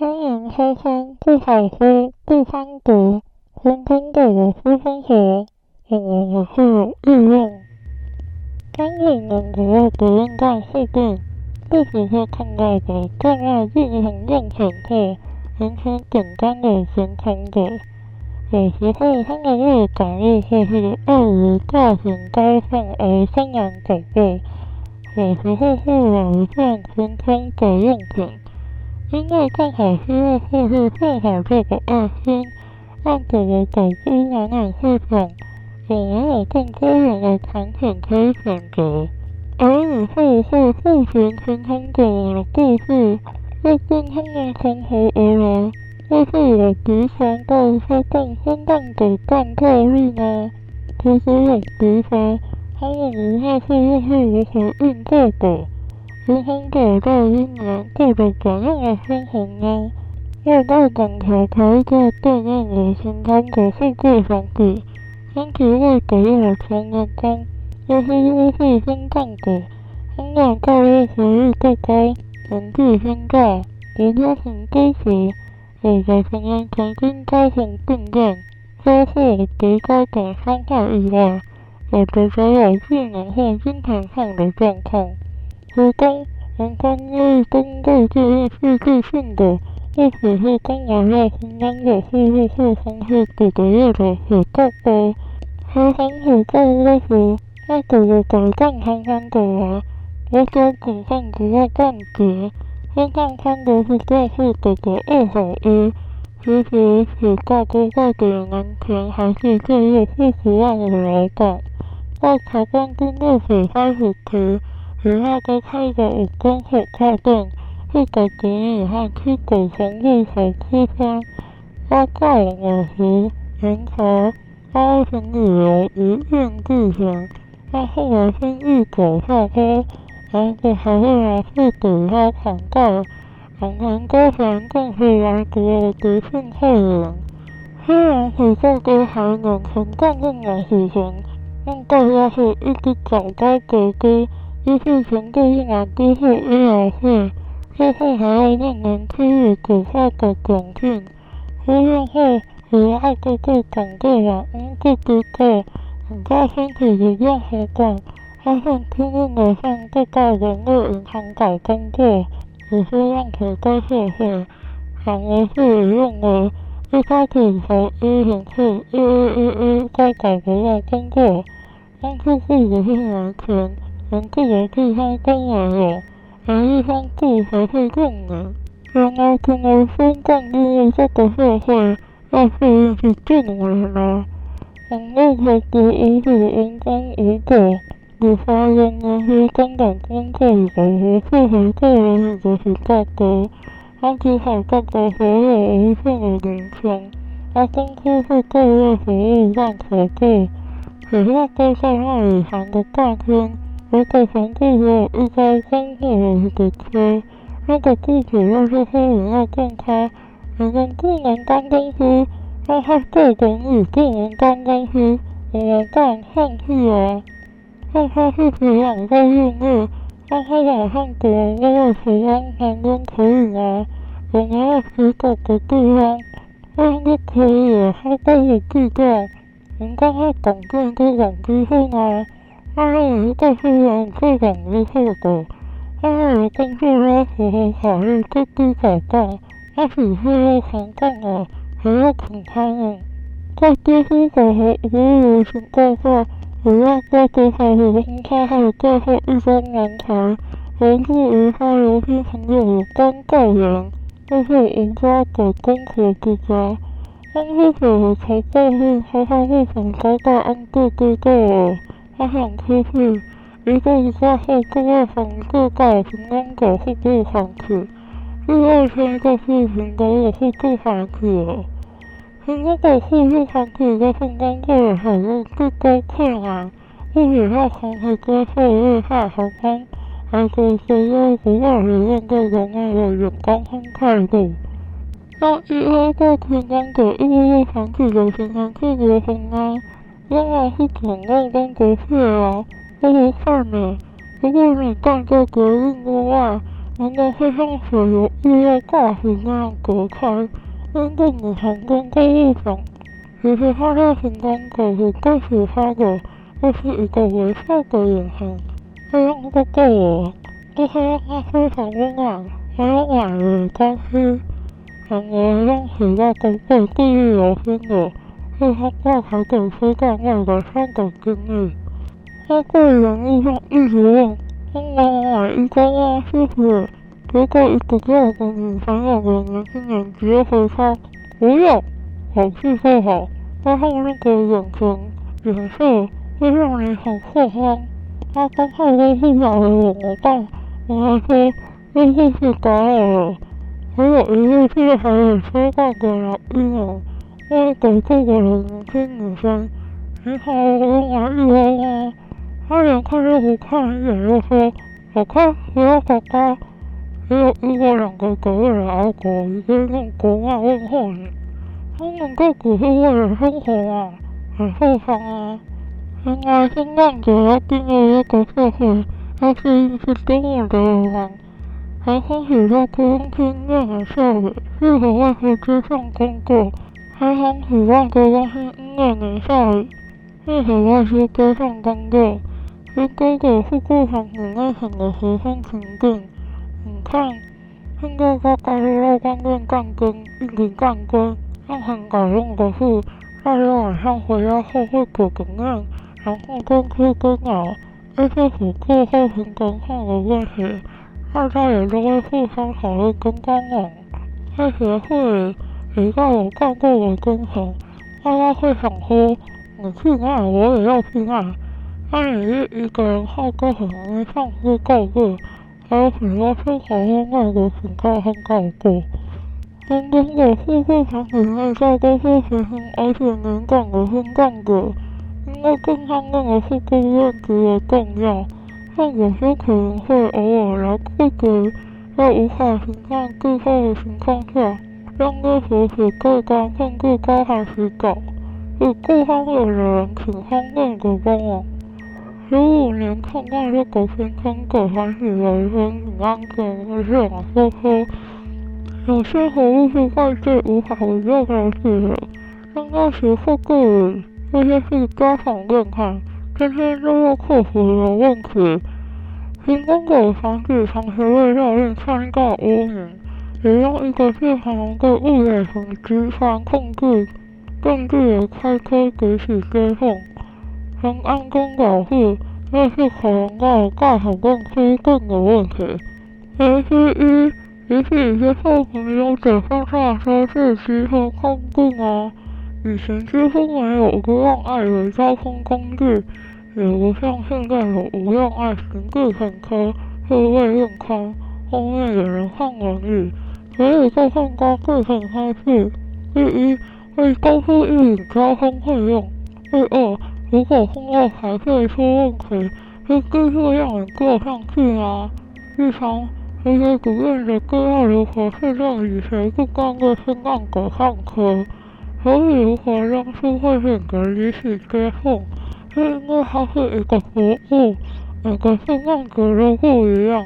欢迎收听不好说不分国，分分对我私生活，我们也是有意愿。当你们觉得不应该事。件，不时会看到的障碍日常用品后，完全简单的形成的。有时候他们为了赶路或是碍于大型高放而张扬走过。有时候会有一件平常的用品，因为刚好需要或是正好这个爱心，让整个走出暖暖系统，有没有更多元的产品可以选择？而以后会复习平常给我的故事，会跟他们从何而来？会是有提前到一些更生动的弹跳力呢？其实有提前。他们以后会又是如何运作的？如何找到一年过着怎样的生活呢？要到港台开一个对面的新康的富贵房子，身体会给我钱的光，又是优惠分账的，香港购物福利最高，人气分价，独家很支持，我的朋友曾经高雄病变，收获独高等伤害意外。我的只有智能或精神上的状况，如工人工因工作这类世界性的，或者是刚好要承担的收入或从事几个月的水告包，和防水告包时，那个的拐杖常常的来，我手骨上不要断绝，身上穿的是这副的的二手衣，其实水告包带给人安全，还是这月四十万的劳保。在台湾经过水开始时，水下都开着五公尺跨洞，是给子女和七狗防护手区分。挖盖瓦石、岩槽、高层旅游一应俱全。那后来先一狗下坡，然后还会来四堵拉抢盖。两人高层更是来国独庆后援。虽然水下都还能成功用来使用。但大家是一直找到哥哥，于是全部用来支付医疗费，最后还要让人区域股票的广进，服用后与爱哥哥讲过了，嗯，这机构很高身体的用活管，发现拼命的向各大人物银行搞工作，只是让腿都社会，反而是认为。一开始从一零四一一一一在搞不到工作，当初付的是完全连自由地方都没有，而一方不还会用呢？原来成为新冠病毒这个社会，要适应是这么难。网络和国无数人工无果，你发现那些根本工作有何适合个人的是大哥。他只好各个所有无限的零钱，而公司是各位服务让可贵，只要都在那里喊个大天，如果房子有一家公户有一个缺，那个地址要是后面要更差，你们不能当公司，让他做等于不能当公司，我们当放弃啊！让他去培养在业内。让他往上走，因为时光长工可以吗？我们要去各个地方，那就可以了。他都有计划，人家要广进推广之后呢，他有一个非常推广之后的，他有工作要符合法律最低保障，他只是要强干啊，还要恐他们，在低薪和无理情况下。主要在最后是分开后最后一张蓝台，回复与他游戏朋友。有关告人，就是人家的公婆之家。当时我才告诉他，他为什么高大安个个告我，想出去。一个礼拜后，各位房各告平安狗会不还去？第二天就是平狗也会不还去了。平安狗会不还去的份工作好像最高困难，不只要扛起工作日下航空，还是需要不断地面对人们的远光和态度。当一号在平安狗一个月还去的平安去结婚啊，原来是准备跟国事啊，不看呢。如果你站在捷运之外，人工会向所有预约挂牌那样隔开，因为银行跟购物上，其实它的形状可是各其他的，都是一个微笑的眼神，这样就够了，就可以让它非常温暖，没有买的关系。然而让其他顾客记忆犹新的，是他挂牌给非单位的三个经历。他柜员路上一直问。刚刚买一个啊，谢谢。结果一个叫我女朋友的年轻人直接回他不要，好气不好，然后那个眼神脸色会让你很慌慌。他刚才都不晓得我么办，我还说这护士打扰了。还有一位是还有车挂的老婴儿，外国过过的年轻女生，你好，我要买一包啊。他连看都不看一眼，又说：“好看，我要搞搞。”只有遇过两个隔壁的阿狗，已经用国话问候你。他们个只是为了生活啊，很受伤啊。原来身障者要进入一个社会，要适应是多么的难。还欢喜在客厅听念的少女，是否为何街上工作？还欢喜万个关心音乐的少女，是否外出街上工作？是哥哥是过场里内很的和风情境，你看，现在他加入到光棍干更，一直干更，但很感动的是，大家晚上回家后会煮个面，然后跟吃跟聊，一些辅助后勤更换的问题，大家也都会互相讨论跟帮忙。在学会里，比较有干过的精神，大家会想说，你去哪我也要去哪。但你是一个人好客，很容易丧失斗志，还有很多生活中外的情况很搞过。真正的富贵场里面，在公司实行而且能干的分干者，因为更上面的富贵认知的重要，但有些可能会偶尔来不及，在无法形象计划的情况下，让这时使贵官甚至高喊洗稿，与顾方有的人请方便的帮忙。十五年看惯这个天空狗还是有一份平安感，而且我说说，有些活物是外界无法为这个事的。刚开始会个人，这些是家访院看，天天都要克服的问题。平空狗防止长期为教练参加污名，也用一个最常的物理和机关控制，更具有开车举起接送。从安公保护，这是可能到盖好更推更的问题。其实一，也许一些后朋友者放下车是集合抗病啊。以前几乎没有无障碍的交通工具，也不像现在有无障碍行至乘车，车位用宽，后面有人放轮椅，所以这份工具很开心。第一，会高出一笔交通费用；第二，如果碰到排队出问题，会继续让你过上去吗？第三，这些不愿的各要如何确认与谁不干的身障者上科？所以如何让社会变得如此接送？是因为它是一个服务，每个身障者都不一样。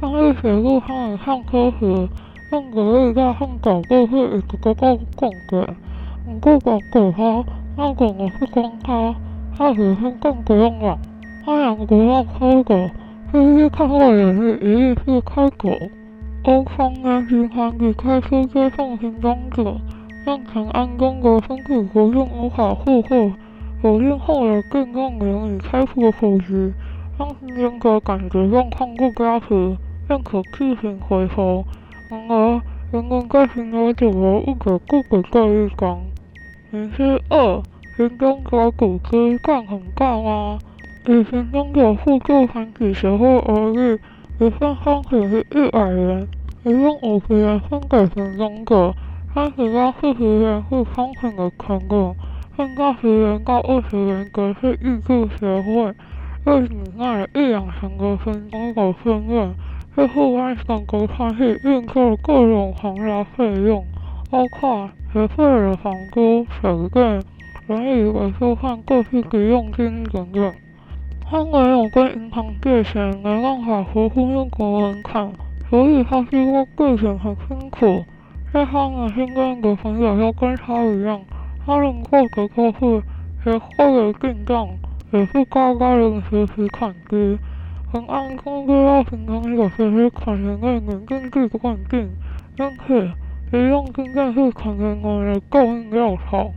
当一协助他们上车时，让隔离在上脚步是一个个重点。你不管给他，那可能是帮他。他学生更不用了，他两个要开狗，第一看过也是一定是开狗。欧方呢，喜欢以开车接送行装者，让长安中国身体不用无法负荷，有病后的更让人以开腹普及，让行动者感觉状况不佳时，便可自行回头。然而，人们在行为久了，误解不给这一关。于是二。行动者组织干很大吗？以行动者互助团体协会而言，一份商品是一百元，一共五十元分给行动者，三十到四十元是商品的成本，剩下十元到二十元则是挹注协会。为你卖一两成的行动者分润，是户外整个团体运作各种行业费用，包括协会的房租、水电。所以维修费过去不用金等等，他没有跟银行借钱，没办法符合那个门槛，所以他说过贵省很辛苦。在他们身边的朋友都跟他一样，他们过的都是学会了进账，也是乖乖的学习砍机。恒安宫知道平常有学习砍人的人经济困境，因此一用经验是砍人的救命药草。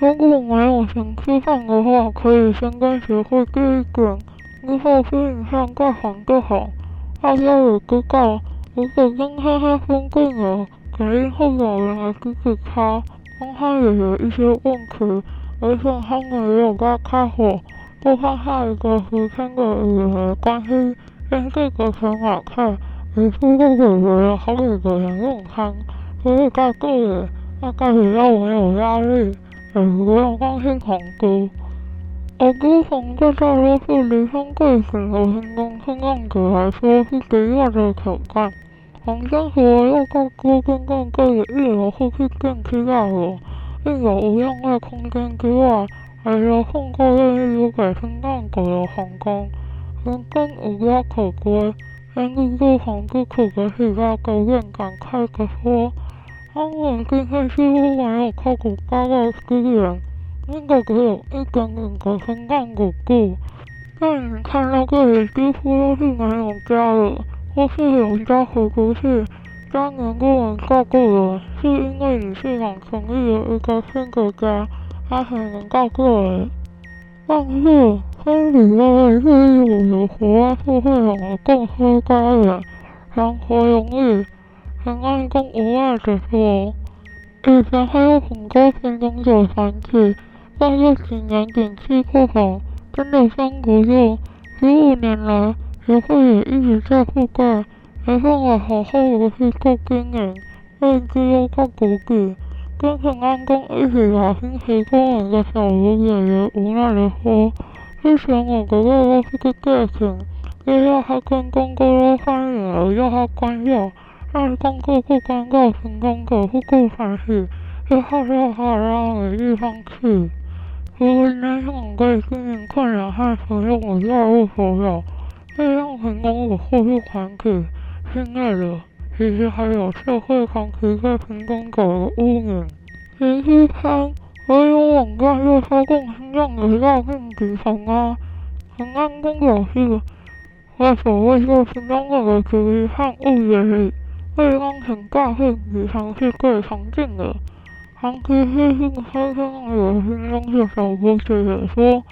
如果没有钱吃饭的话，可以先跟学会借一点，之后去银行贷款就好。大家也知道，如果今天他生病了，肯定会有人来支持他，帮他解决一些问题，而且他们也有在开火，播放下一个十天的雨的关系，用这个钱来看，每次都解决了好几个人用餐，所以在这里大概比较没有压力。也不用担心恐惧，而自从这大多数离乡背井的贫困困难者来说是极大的挑战。黄先生又告知公共各个一楼或是电梯大楼，一楼无用的空间之外，还有送过任意留给心脏狗的皇宫，人间无家可归，连入住房之苦的喜家狗便感慨地说。他们今天似乎没有靠谱八卦资源，那个只有一点点的心脏鼓鼓。但你看到这里几乎都是没有家了，或是有家回不去，家人不能照顾了，是因为你是想成立了一个新的家，他很能照顾人。但是，村里的日益有活啊，社会上的共生？家人，生？活容易。恒安宫无奈地说：“以前还有很多贫穷者团体，但这几年景气不好，真的撑不住。十五年来，协会也一直在覆盖，没办法好好的去做经营，位置又在谷底。”跟恒安宫一起打拼十多年的小卢爷爷无奈地说：“之前我个个都是个个性，又要他跟公公都翻脸了，要他关掉。”让公公不尴尬，成功者不顾烦事，又好笑好让没地方去。如果那样可以经营困扰和所有我家务所有，可以让成功者互助团体。亲爱的，其实还有社会长期对成功者的污名。其实他所有网站又操控心脏的诈骗集团啊！恒安宫表示，为所谓做成功者的距离和误解。对方很大会比常是最常见的，长期是性非常有形容的小波姐姐说，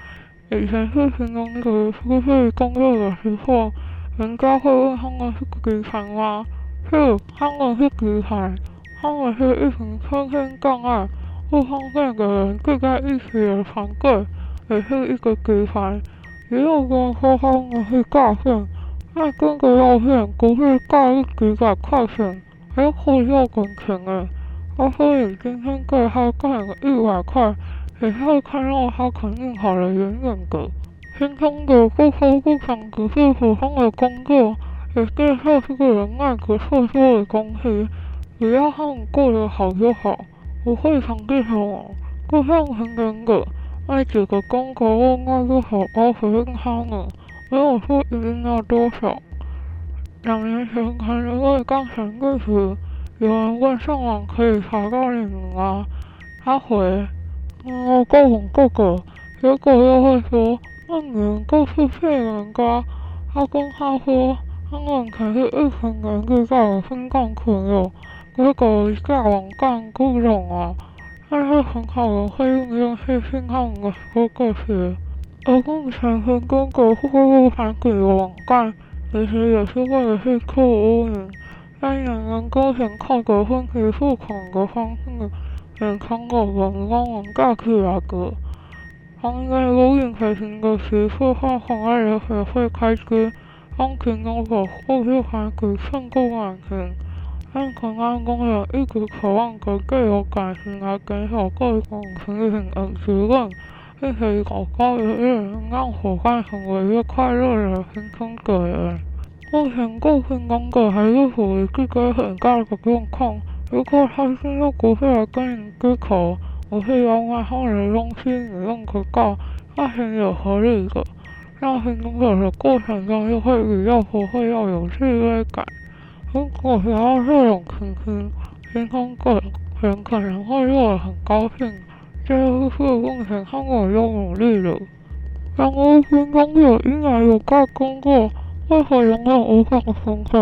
以前是形容者出去工作的时候，人家会问他们是集团吗？是，他们是集团，他们是一群身心障碍不方便的人聚在一起的团队，也是一个集团。也有人说他们是诈骗。那这个照片不是大一几百块钱，还可以要本钱诶。他说你今天给他干了一百块，以后看到他肯定好了远远的。贫穷的不说不想只是普通的工作，也介绍这个人卖个特殊的东西，只要他们过得好就好，不会想这什么。就像贫穷的卖几个工作，应该就好好回应他们。没有说一定要多少。两年前可能因为刚成立时，有人问上网可以查到你们吗？他回：哦，够红够够。结果又会说，那你们都是骗人的。他跟他说，他们可是一群人遇到了新冠朋友，结果一下网站不懂啊。但是很好的会用这些信号来说这些。而目前成功的货物盘给的网站，其实也是为了去扣污名，让人们勾选靠着分期付款的方式，给常有人帮忙架起来的。行业如运可行的时，会换行业的协会开支，帮其中的货物盘给胜过满钱。但恒安宫也一直渴望着借由改行来减少各种情形而质问。并且搞高一点，让伙伴成为一个快乐的贫穷的人。目前过贫穷者还是属于自己很大的状况。如果他今天不是来跟你低头，我是要买他们的东西，你用得到，那很有合理的。让贫穷者的过程中又会比较不会要有趣味感。如果遇到这种情形，天空狗很可能会落得很高兴，这就是目前他们有努力了。然而，天空狗应该有在工作，为何永远无法分开？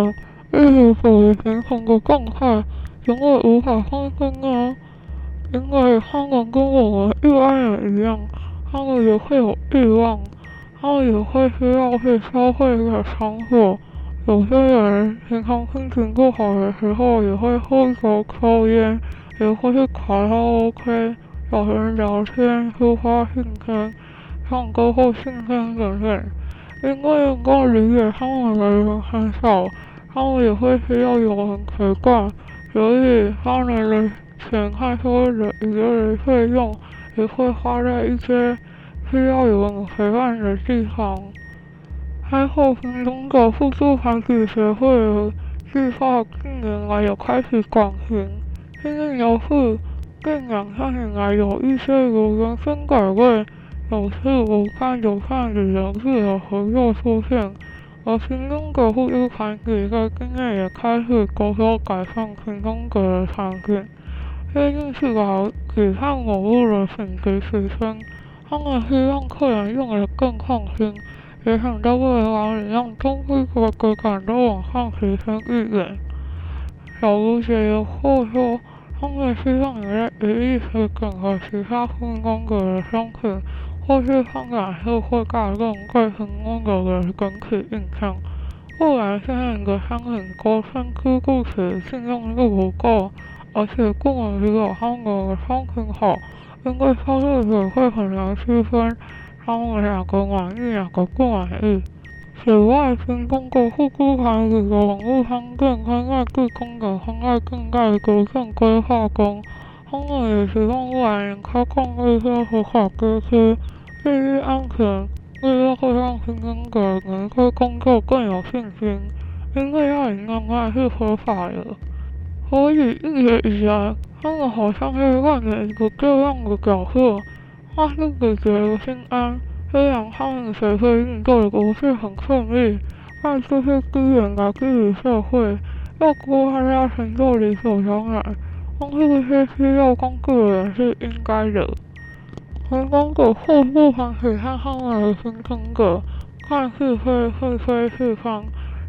一直处于平衡的状态，永远无法分身呢？因为他们跟我们一般人一样，他们也会有欲望，他们也会需要去消费一个场所。有些人平常心情不好的时候，也会喝酒、抽烟，也会去卡拉 OK，找人聊天、抒发心情、唱歌或性生等等。因为能够理解他们的人很少，他们也会需要有人陪伴，所以他们的钱和所有的一个人费用，也会花在一些需要有人陪伴的地方。还好，平通狗互助团体协会计划近年来有开始转型，因为有是近两三年来有一些有人生改为有事无干有善的人士的合作出现，而平通狗互助团体在今年也开始着手改善平通狗的产品，最近是搞只看网络的品质提升，他们希望客人用得更放心。也想在未来里让中规格格感都往上提升一点。小卢姐也会说，他们希望有在一定时整合其他新风格的商品，或是发展社会大众对新风格的整体印象。不然现在的商品都参差不齐，信用度不够，而且不能只有他们的商品好，因为消费者会很难区分。他们两个满意，两个不满意。此外，平通狗互助团里的网络商店正在对公的生态更在逐渐规划中，他们也希望未来能开放一些合法街区，注意安全，为了会让平通狗能对工作更有信心。因为要隐瞒还是合法的，所以一直以来，他们好像是扮演一个这样的角色。他是给觉得心安，虽然他们协会运作的不是很顺利，但这些资源来自于社会，要多大家承受理所当然。帮助一些需要帮助的人是应该的。平通狗互助团体和他们的平通狗，看似会会非是方，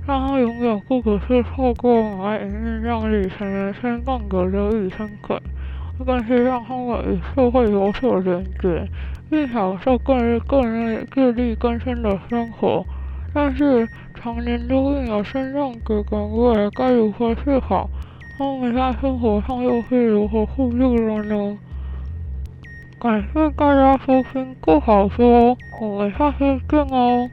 让他拥有不只是透过买营运让里才能先办个得以生存。更是让他们与社会有所连结，并享受个人个人自力更生的生活。但是，常年都没有身障的各位该如何是好？他们在生活上又是如何互助的呢？感谢大家收听，不好说，我们下次见哦。